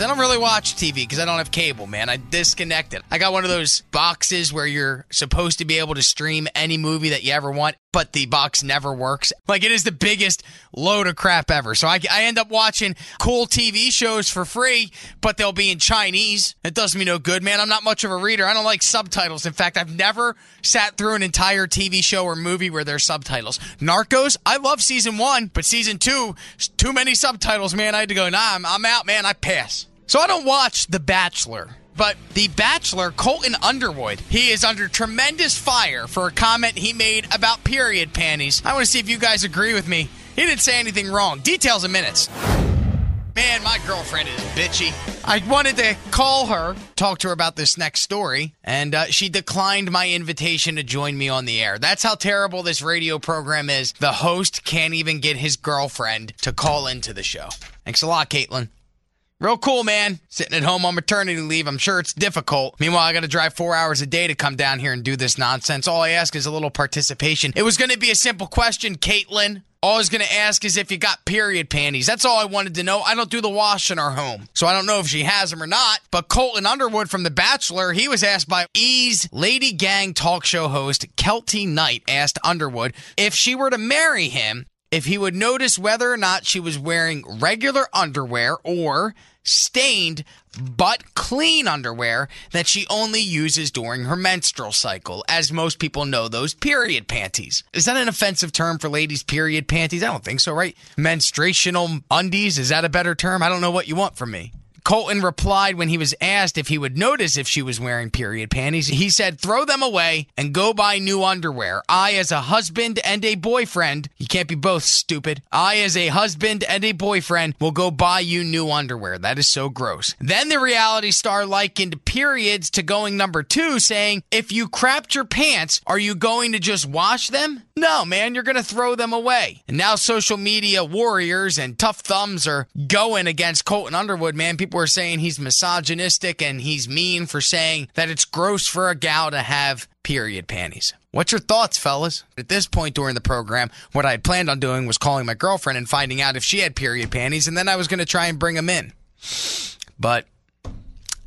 I don't really watch TV because I don't have cable, man. I disconnected. I got one of those boxes where you're supposed to be able to stream any movie that you ever want, but the box never works. Like it is the biggest load of crap ever. So I, I end up watching cool TV shows for free, but they'll be in Chinese. It does me no good, man. I'm not much of a reader. I don't like subtitles. In fact, I've never sat through an entire TV show or movie where there's subtitles. Narcos, I love season one, but season two, too many subtitles, man. I had to go, nah, I'm, I'm out, man. I pass. So I don't watch The Bachelor. But The Bachelor, Colton Underwood, he is under tremendous fire for a comment he made about period panties. I want to see if you guys agree with me. He didn't say anything wrong. Details in minutes. Man, my girlfriend is bitchy. I wanted to call her, talk to her about this next story, and uh, she declined my invitation to join me on the air. That's how terrible this radio program is. The host can't even get his girlfriend to call into the show. Thanks a lot, Caitlin. Real cool, man. Sitting at home on maternity leave. I'm sure it's difficult. Meanwhile, I got to drive four hours a day to come down here and do this nonsense. All I ask is a little participation. It was going to be a simple question, Caitlin. All I was going to ask is if you got period panties. That's all I wanted to know. I don't do the wash in our home, so I don't know if she has them or not. But Colton Underwood from The Bachelor, he was asked by E's Lady Gang talk show host Keltie Knight asked Underwood if she were to marry him, if he would notice whether or not she was wearing regular underwear or stained but clean underwear that she only uses during her menstrual cycle. As most people know, those period panties. Is that an offensive term for ladies' period panties? I don't think so, right? Menstruational undies? Is that a better term? I don't know what you want from me. Colton replied when he was asked if he would notice if she was wearing period panties. He said, throw them away and go buy new underwear. I, as a husband and a boyfriend, you can't be both stupid. I, as a husband and a boyfriend, will go buy you new underwear. That is so gross. Then the reality star likened periods to going number two, saying, if you crapped your pants, are you going to just wash them? No, man, you're going to throw them away. And now social media warriors and tough thumbs are going against Colton Underwood, man. People are saying he's misogynistic and he's mean for saying that it's gross for a gal to have period panties. What's your thoughts, fellas? At this point during the program, what I had planned on doing was calling my girlfriend and finding out if she had period panties, and then I was going to try and bring them in. But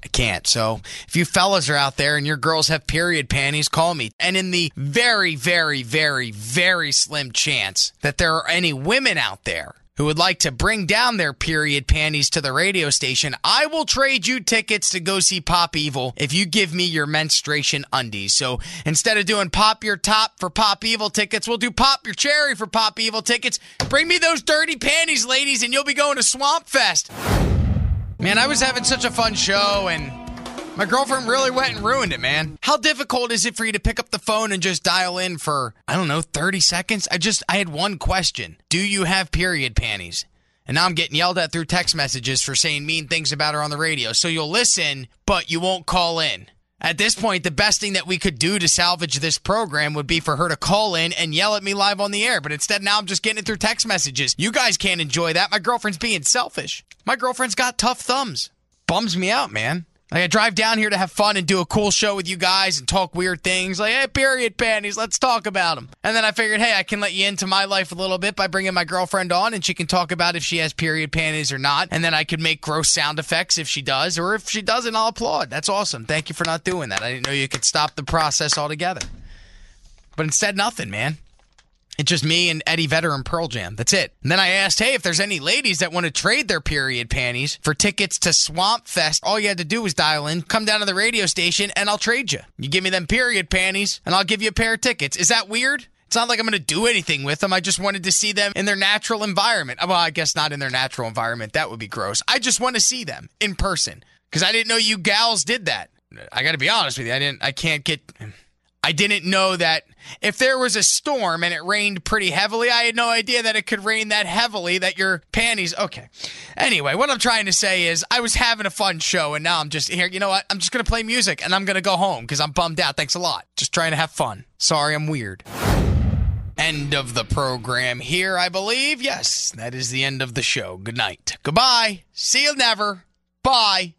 I can't. So if you fellas are out there and your girls have period panties, call me. And in the very, very, very, very slim chance that there are any women out there who would like to bring down their period panties to the radio station, I will trade you tickets to go see Pop Evil if you give me your menstruation undies. So instead of doing Pop Your Top for Pop Evil tickets, we'll do Pop Your Cherry for Pop Evil tickets. Bring me those dirty panties, ladies, and you'll be going to Swamp Fest. Man, I was having such a fun show and my girlfriend really went and ruined it, man. How difficult is it for you to pick up the phone and just dial in for, I don't know, 30 seconds? I just, I had one question. Do you have period panties? And now I'm getting yelled at through text messages for saying mean things about her on the radio. So you'll listen, but you won't call in. At this point, the best thing that we could do to salvage this program would be for her to call in and yell at me live on the air. But instead, now I'm just getting it through text messages. You guys can't enjoy that. My girlfriend's being selfish. My girlfriend's got tough thumbs. Bums me out, man. Like I drive down here to have fun and do a cool show with you guys and talk weird things. Like, hey, period panties, let's talk about them. And then I figured, hey, I can let you into my life a little bit by bringing my girlfriend on, and she can talk about if she has period panties or not. And then I could make gross sound effects if she does, or if she doesn't, I'll applaud. That's awesome. Thank you for not doing that. I didn't know you could stop the process altogether. But instead, nothing, man. It's just me and Eddie Vedder and Pearl Jam. That's it. And then I asked, hey, if there's any ladies that want to trade their period panties for tickets to Swamp Fest, all you had to do was dial in, come down to the radio station, and I'll trade you. You give me them period panties, and I'll give you a pair of tickets. Is that weird? It's not like I'm going to do anything with them. I just wanted to see them in their natural environment. Well, I guess not in their natural environment. That would be gross. I just want to see them in person because I didn't know you gals did that. I got to be honest with you. I didn't. I can't get. I didn't know that if there was a storm and it rained pretty heavily, I had no idea that it could rain that heavily that your panties. Okay. Anyway, what I'm trying to say is I was having a fun show and now I'm just here. You know what? I'm just going to play music and I'm going to go home because I'm bummed out. Thanks a lot. Just trying to have fun. Sorry, I'm weird. End of the program here, I believe. Yes, that is the end of the show. Good night. Goodbye. See you never. Bye.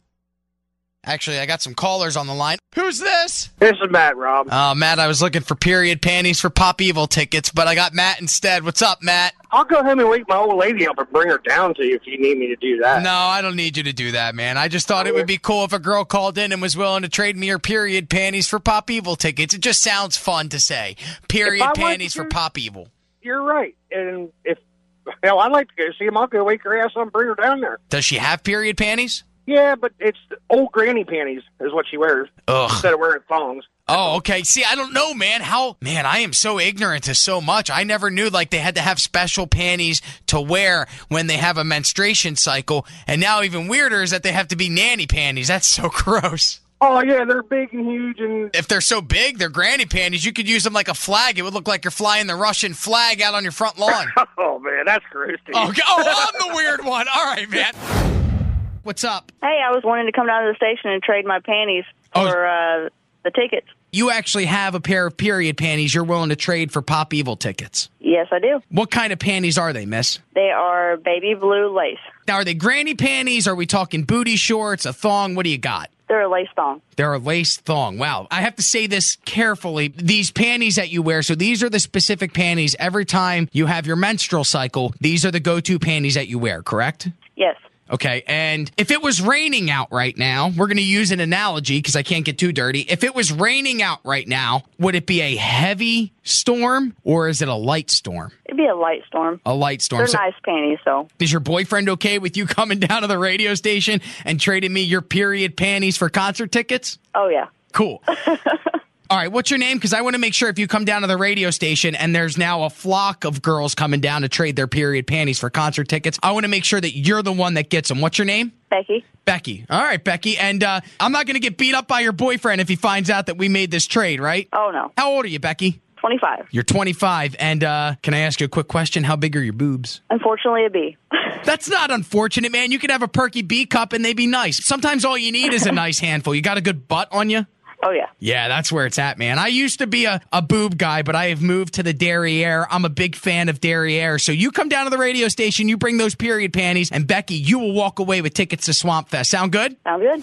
Actually, I got some callers on the line. Who's this? This is Matt, Rob. Oh, Matt, I was looking for period panties for Pop Evil tickets, but I got Matt instead. What's up, Matt? I'll go home and wake my old lady up and bring her down to you if you need me to do that. No, I don't need you to do that, man. I just thought it would be cool if a girl called in and was willing to trade me her period panties for Pop Evil tickets. It just sounds fun to say. Period panties for Pop Evil. You're right. And if hell, I'd like to go see him. I'll go wake her ass up and bring her down there. Does she have period panties? Yeah, but it's old granny panties is what she wears Ugh. instead of wearing thongs. Oh, okay. See, I don't know, man. How, man, I am so ignorant to so much. I never knew like they had to have special panties to wear when they have a menstruation cycle. And now even weirder is that they have to be nanny panties. That's so gross. Oh yeah, they're big and huge and If they're so big, they're granny panties. You could use them like a flag. It would look like you're flying the Russian flag out on your front lawn. oh man, that's gross. Dude. Oh, oh, I'm the weird one. All right, man. What's up? Hey, I was wanting to come down to the station and trade my panties Oh. for uh, the tickets. You actually have a pair of period panties you're willing to trade for Pop Evil tickets. Yes, I do. What kind of panties are they, miss? They are baby blue lace. Now, are they granny panties? Are we talking booty shorts, a thong? What do you got? They're a lace thong. They're a lace thong. Wow. I have to say this carefully. These panties that you wear, so these are the specific panties every time you have your menstrual cycle. These are the go to panties that you wear, correct? Yes. Okay. And if it was raining out right now, we're going to use an analogy because I can't get too dirty. If it was raining out right now, would it be a heavy storm or is it a light storm? It'd be a light storm. A light storm. They're So- nice panties, though. is your boyfriend okay with you coming down to the radio station and trading me your period panties for concert tickets? Oh, yeah. Cool. All right, what's your name? Because I want to make sure if you come down to the radio station and there's now a flock of girls coming down to trade their period panties for concert tickets, I want to make sure that you're the one that gets them. What's your name? Becky. Becky. All right, Becky. And uh, I'm not going to get beat up by your boyfriend if he finds out that we made this trade, right? Oh, no. How old are you, Becky? 25. You're 25. And uh, can I ask you a quick question? How big are your boobs? Unfortunately, a B. That's not unfortunate, man. You could have a perky B cup and they'd be nice. Sometimes all you need is a nice handful. You got a good butt on you? Oh, yeah. Yeah, that's where it's at, man. I used to be a, a boob guy, but I have moved to the Derriere. I'm a big fan of Derriere. So you come down to the radio station, you bring those period panties, and Becky, you will walk away with tickets to Swamp Fest. Sound good? Sound good?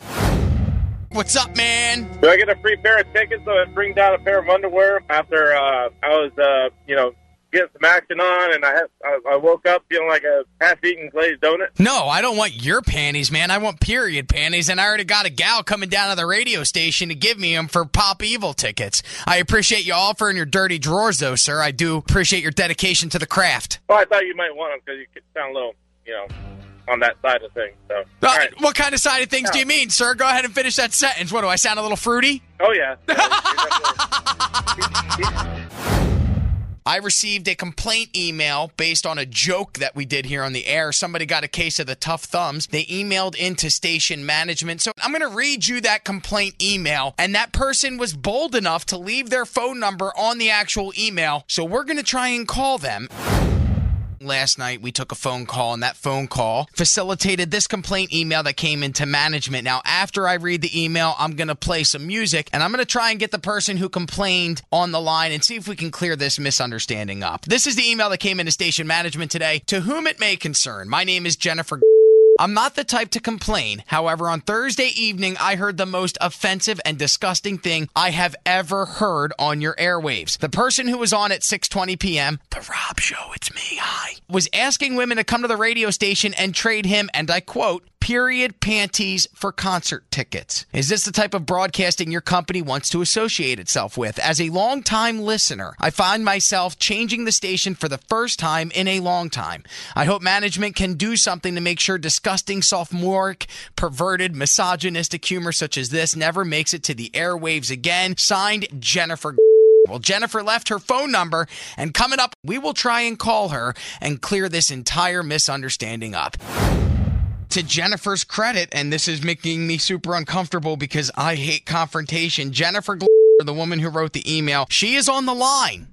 What's up, man? Do I get a free pair of tickets so I bring down a pair of underwear after uh, I was, uh, you know, getting some action on and I, had, I I woke up feeling like a half-eaten glazed donut? No, I don't want your panties, man. I want period panties, and I already got a gal coming down to the radio station to give me them for Pop Evil tickets. I appreciate you offering your dirty drawers, though, sir. I do appreciate your dedication to the craft. Well, I thought you might want them because you could sound a little, you know, on that side of things. So, Uh, right. What kind of side of things do you mean, sir? Go ahead and finish that sentence. What do I sound a little fruity? Oh yeah. Yeah, I received a complaint email based on a joke that we did here on the air. Somebody got a case of the tough thumbs. They emailed into station management. So I'm going to read you that complaint email. And that person was bold enough to leave their phone number on the actual email. So we're going to try and call them. Last night, we took a phone call, and that phone call facilitated this complaint email that came into management. Now, after I read the email, I'm going to play some music, and I'm going to try and get the person who complained on the line and see if we can clear this misunderstanding up. This is the email that came into station management today. To whom it may concern, my name is Jennifer. I'm not the type to complain. However, on Thursday evening, I heard the most offensive and disgusting thing I have ever heard on your airwaves. The person who was on at 6:20 p.m., the Rob Show, it's me, hi, was asking women to come to the radio station and trade him, and I quote, period panties for concert tickets. Is this the type of broadcasting your company wants to associate itself with? As a longtime listener, I find myself changing the station for the first time in a long time. I hope management can do something to make sure disgusting, sophomoric, perverted, misogynistic humor such as this never makes it to the airwaves again. Signed, Jennifer. Well, Jennifer left her phone number, and coming up, we will try and call her and clear this entire misunderstanding up to Jennifer's credit, and this is making me super uncomfortable because I hate confrontation. Jennifer the woman who wrote the email. She is on the line.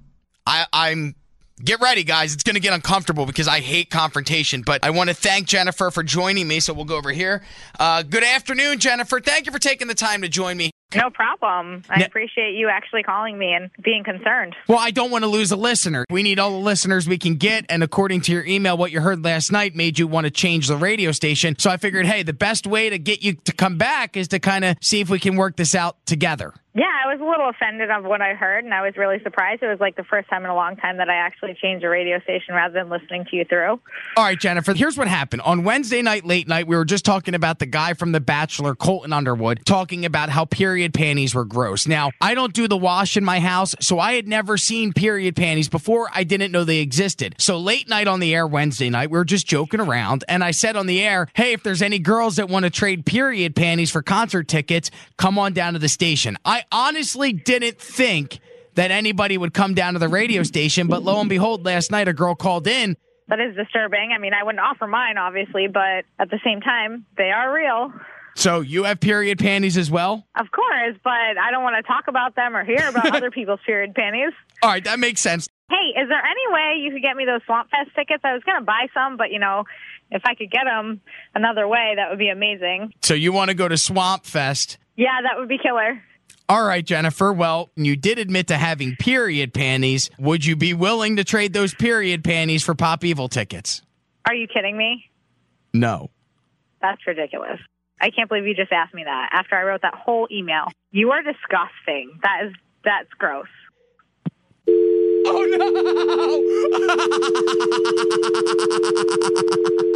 I, I'm Get ready, guys. It's going to get uncomfortable because I hate confrontation. But I want to thank Jennifer for joining me. So we'll go over here. Uh, good afternoon, Jennifer. Thank you for taking the time to join me. No problem. I Ne- appreciate you actually calling me and being concerned. Well, I don't want to lose a listener. We need all the listeners we can get. And according to your email, what you heard last night made you want to change the radio station. So I figured, hey, the best way to get you to come back is to kind of see if we can work this out together. Yeah, I was a little offended of what I heard, and I was really surprised. It was like the first time in a long time that I actually changed a radio station rather than listening to you through. All right, Jennifer, here's what happened. On Wednesday night, late night, we were just talking about the guy from The Bachelor, Colton Underwood, talking about how period panties were gross. Now, I don't do the wash in my house, so I had never seen period panties before. I didn't know they existed. So late night on the air Wednesday night, we were just joking around, and I said on the air, hey, if there's any girls that want to trade period panties for concert tickets, come on down to the station. I honestly didn't think that anybody would come down to the radio station, but lo and behold, last night a girl called in That is disturbing. I mean, I wouldn't offer mine, obviously, but at the same time, they are real. So you have period panties as well? Of course, but I don't want to talk about them or hear about other people's period panties. All right, that makes sense. Hey, is there any way you could get me those Swamp Fest tickets? I was going to buy some, but you know, if I could get them another way, that would be amazing. So you want to go to Swamp Fest? Yeah, that would be killer. All right, Jennifer. Well, you did admit to having period panties. Would you be willing to trade those period panties for Pop Evil tickets? Are you kidding me? No. That's ridiculous. I can't believe you just asked me that after I wrote that whole email. You are disgusting. That is that's gross. Oh no!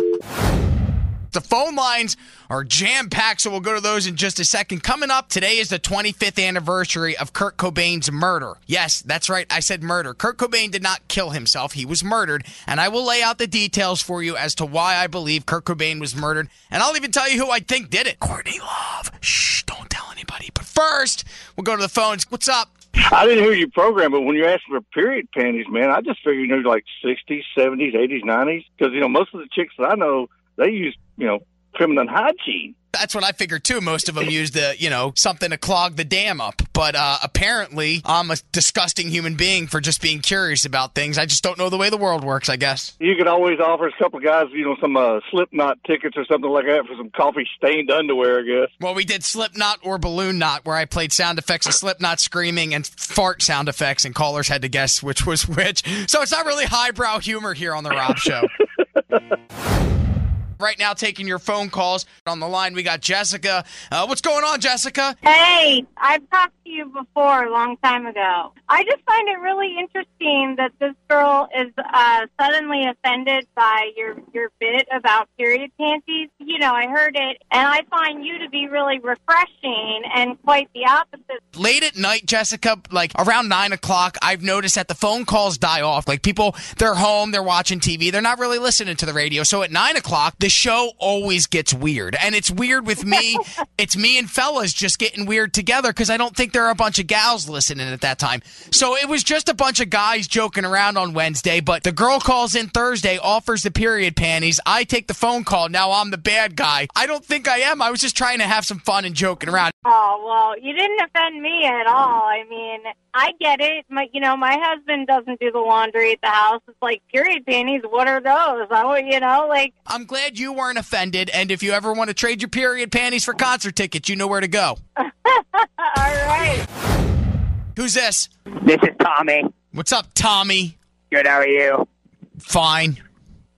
The phone lines are jam packed, so we'll go to those in just a second. Coming up, today is the 25th anniversary of Kurt Cobain's murder. Yes, that's right, I said murder. Kurt Cobain did not kill himself, he was murdered, and I will lay out the details for you as to why I believe Kurt Cobain was murdered, and I'll even tell you who I think did it. Courtney Love. Shh, don't tell anybody. But first, we'll go to the phones. What's up? I didn't hear your program, but when you asked for period panties, man, I just figured you know like sixties, seventies, eighties, nineties, because you know most of the chicks that I know they use you know feminine hygiene. That's what I figured too. Most of them use the, you know, something to clog the dam up. But uh, apparently, I'm a disgusting human being for just being curious about things. I just don't know the way the world works, I guess. You could always offer a couple of guys, you know, some uh, Slipknot tickets or something like that for some coffee stained underwear, I guess. Well, we did Slipknot or Balloon Knot, where I played sound effects of Slipknot screaming and fart sound effects, and callers had to guess which was which. So it's not really highbrow humor here on the Rob Show. right now, taking your phone calls on the line, we got Jessica. Uh, what's going on, Jessica? Hey, I've talked to you before a long time ago. I just find it really interesting that this girl is uh, suddenly offended by your your bit about period panties. You know, I heard it, and I find you to be really refreshing and quite the opposite. Late at night, Jessica, like around nine o'clock, I've noticed that the phone calls die off. Like people, they're home, they're watching TV, they're not really listening to the radio. So at nine o'clock, the show always gets weird. And it's weird with me. it's me and fellas just getting weird together because I don't think there are a bunch of gals listening at that time. So it was just a bunch of guys joking around on Wednesday, but the girl calls in Thursday, offers the period panties. I take the phone call. Now I'm the bad guy. I don't think I am. I was just trying to have some fun and joking around. Oh well, you didn't offend me at all. I mean, I get it. My, you know, my husband doesn't do the laundry at the house. It's like period panties. What are those? I, you know, like I'm glad you weren't offended, and if you ever want to trade your period panties for concert tickets, you know where to go. all right. Who's this? This is Tommy. What's up, Tommy? Good, how are you? Fine.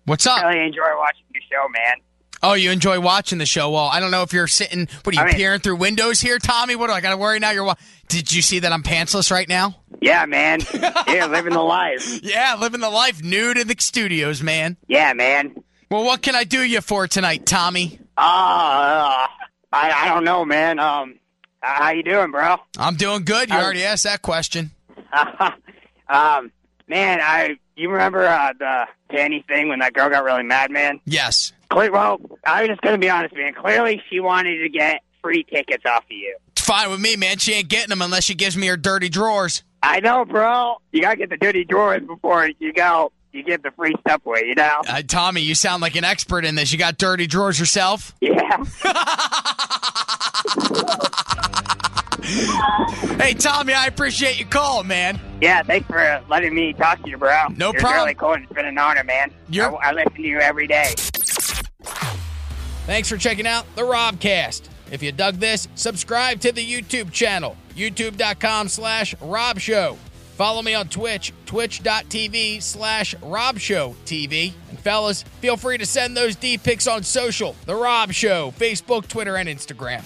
What's up? I Really enjoy watching your show, man. Oh, you enjoy watching the show? Well, I don't know if you're sitting. What are you I mean- peering through windows here, Tommy? What do I got to worry now? You're. wa- Did you see that I'm pantsless right now? Yeah, man. yeah, living the life. Yeah, living the life nude in the studios, man. Yeah, man. Well, what can I do you for tonight, Tommy? Uh, I I don't know, man. Um, how you doing, bro? I'm doing good. You Um, already asked that question. um, man, I you remember uh, the Danny thing when that girl got really mad, man? Yes. Well, I'm just gonna be honest, man. Clearly, she wanted to get free tickets off of you. It's fine with me, man. She ain't getting them unless she gives me her dirty drawers. I know, bro. You gotta get the dirty drawers before you go. You get the free stuff away, you know? Uh, Tommy, you sound like an expert in this. You got dirty drawers yourself? Yeah. Hey, Tommy, I appreciate you call, man. Yeah, thanks for letting me talk to you, bro. No You're problem. really cool. It's been an honor, man. I, I listen to you every day. Thanks for checking out the Robcast. If you dug this, subscribe to the YouTube channel, youtube.com slash robshow. Follow me on Twitch, twitch.tv slash Rob Show TV. And fellas, feel free to send those D pics on social, The Rob Show, Facebook, Twitter, and Instagram.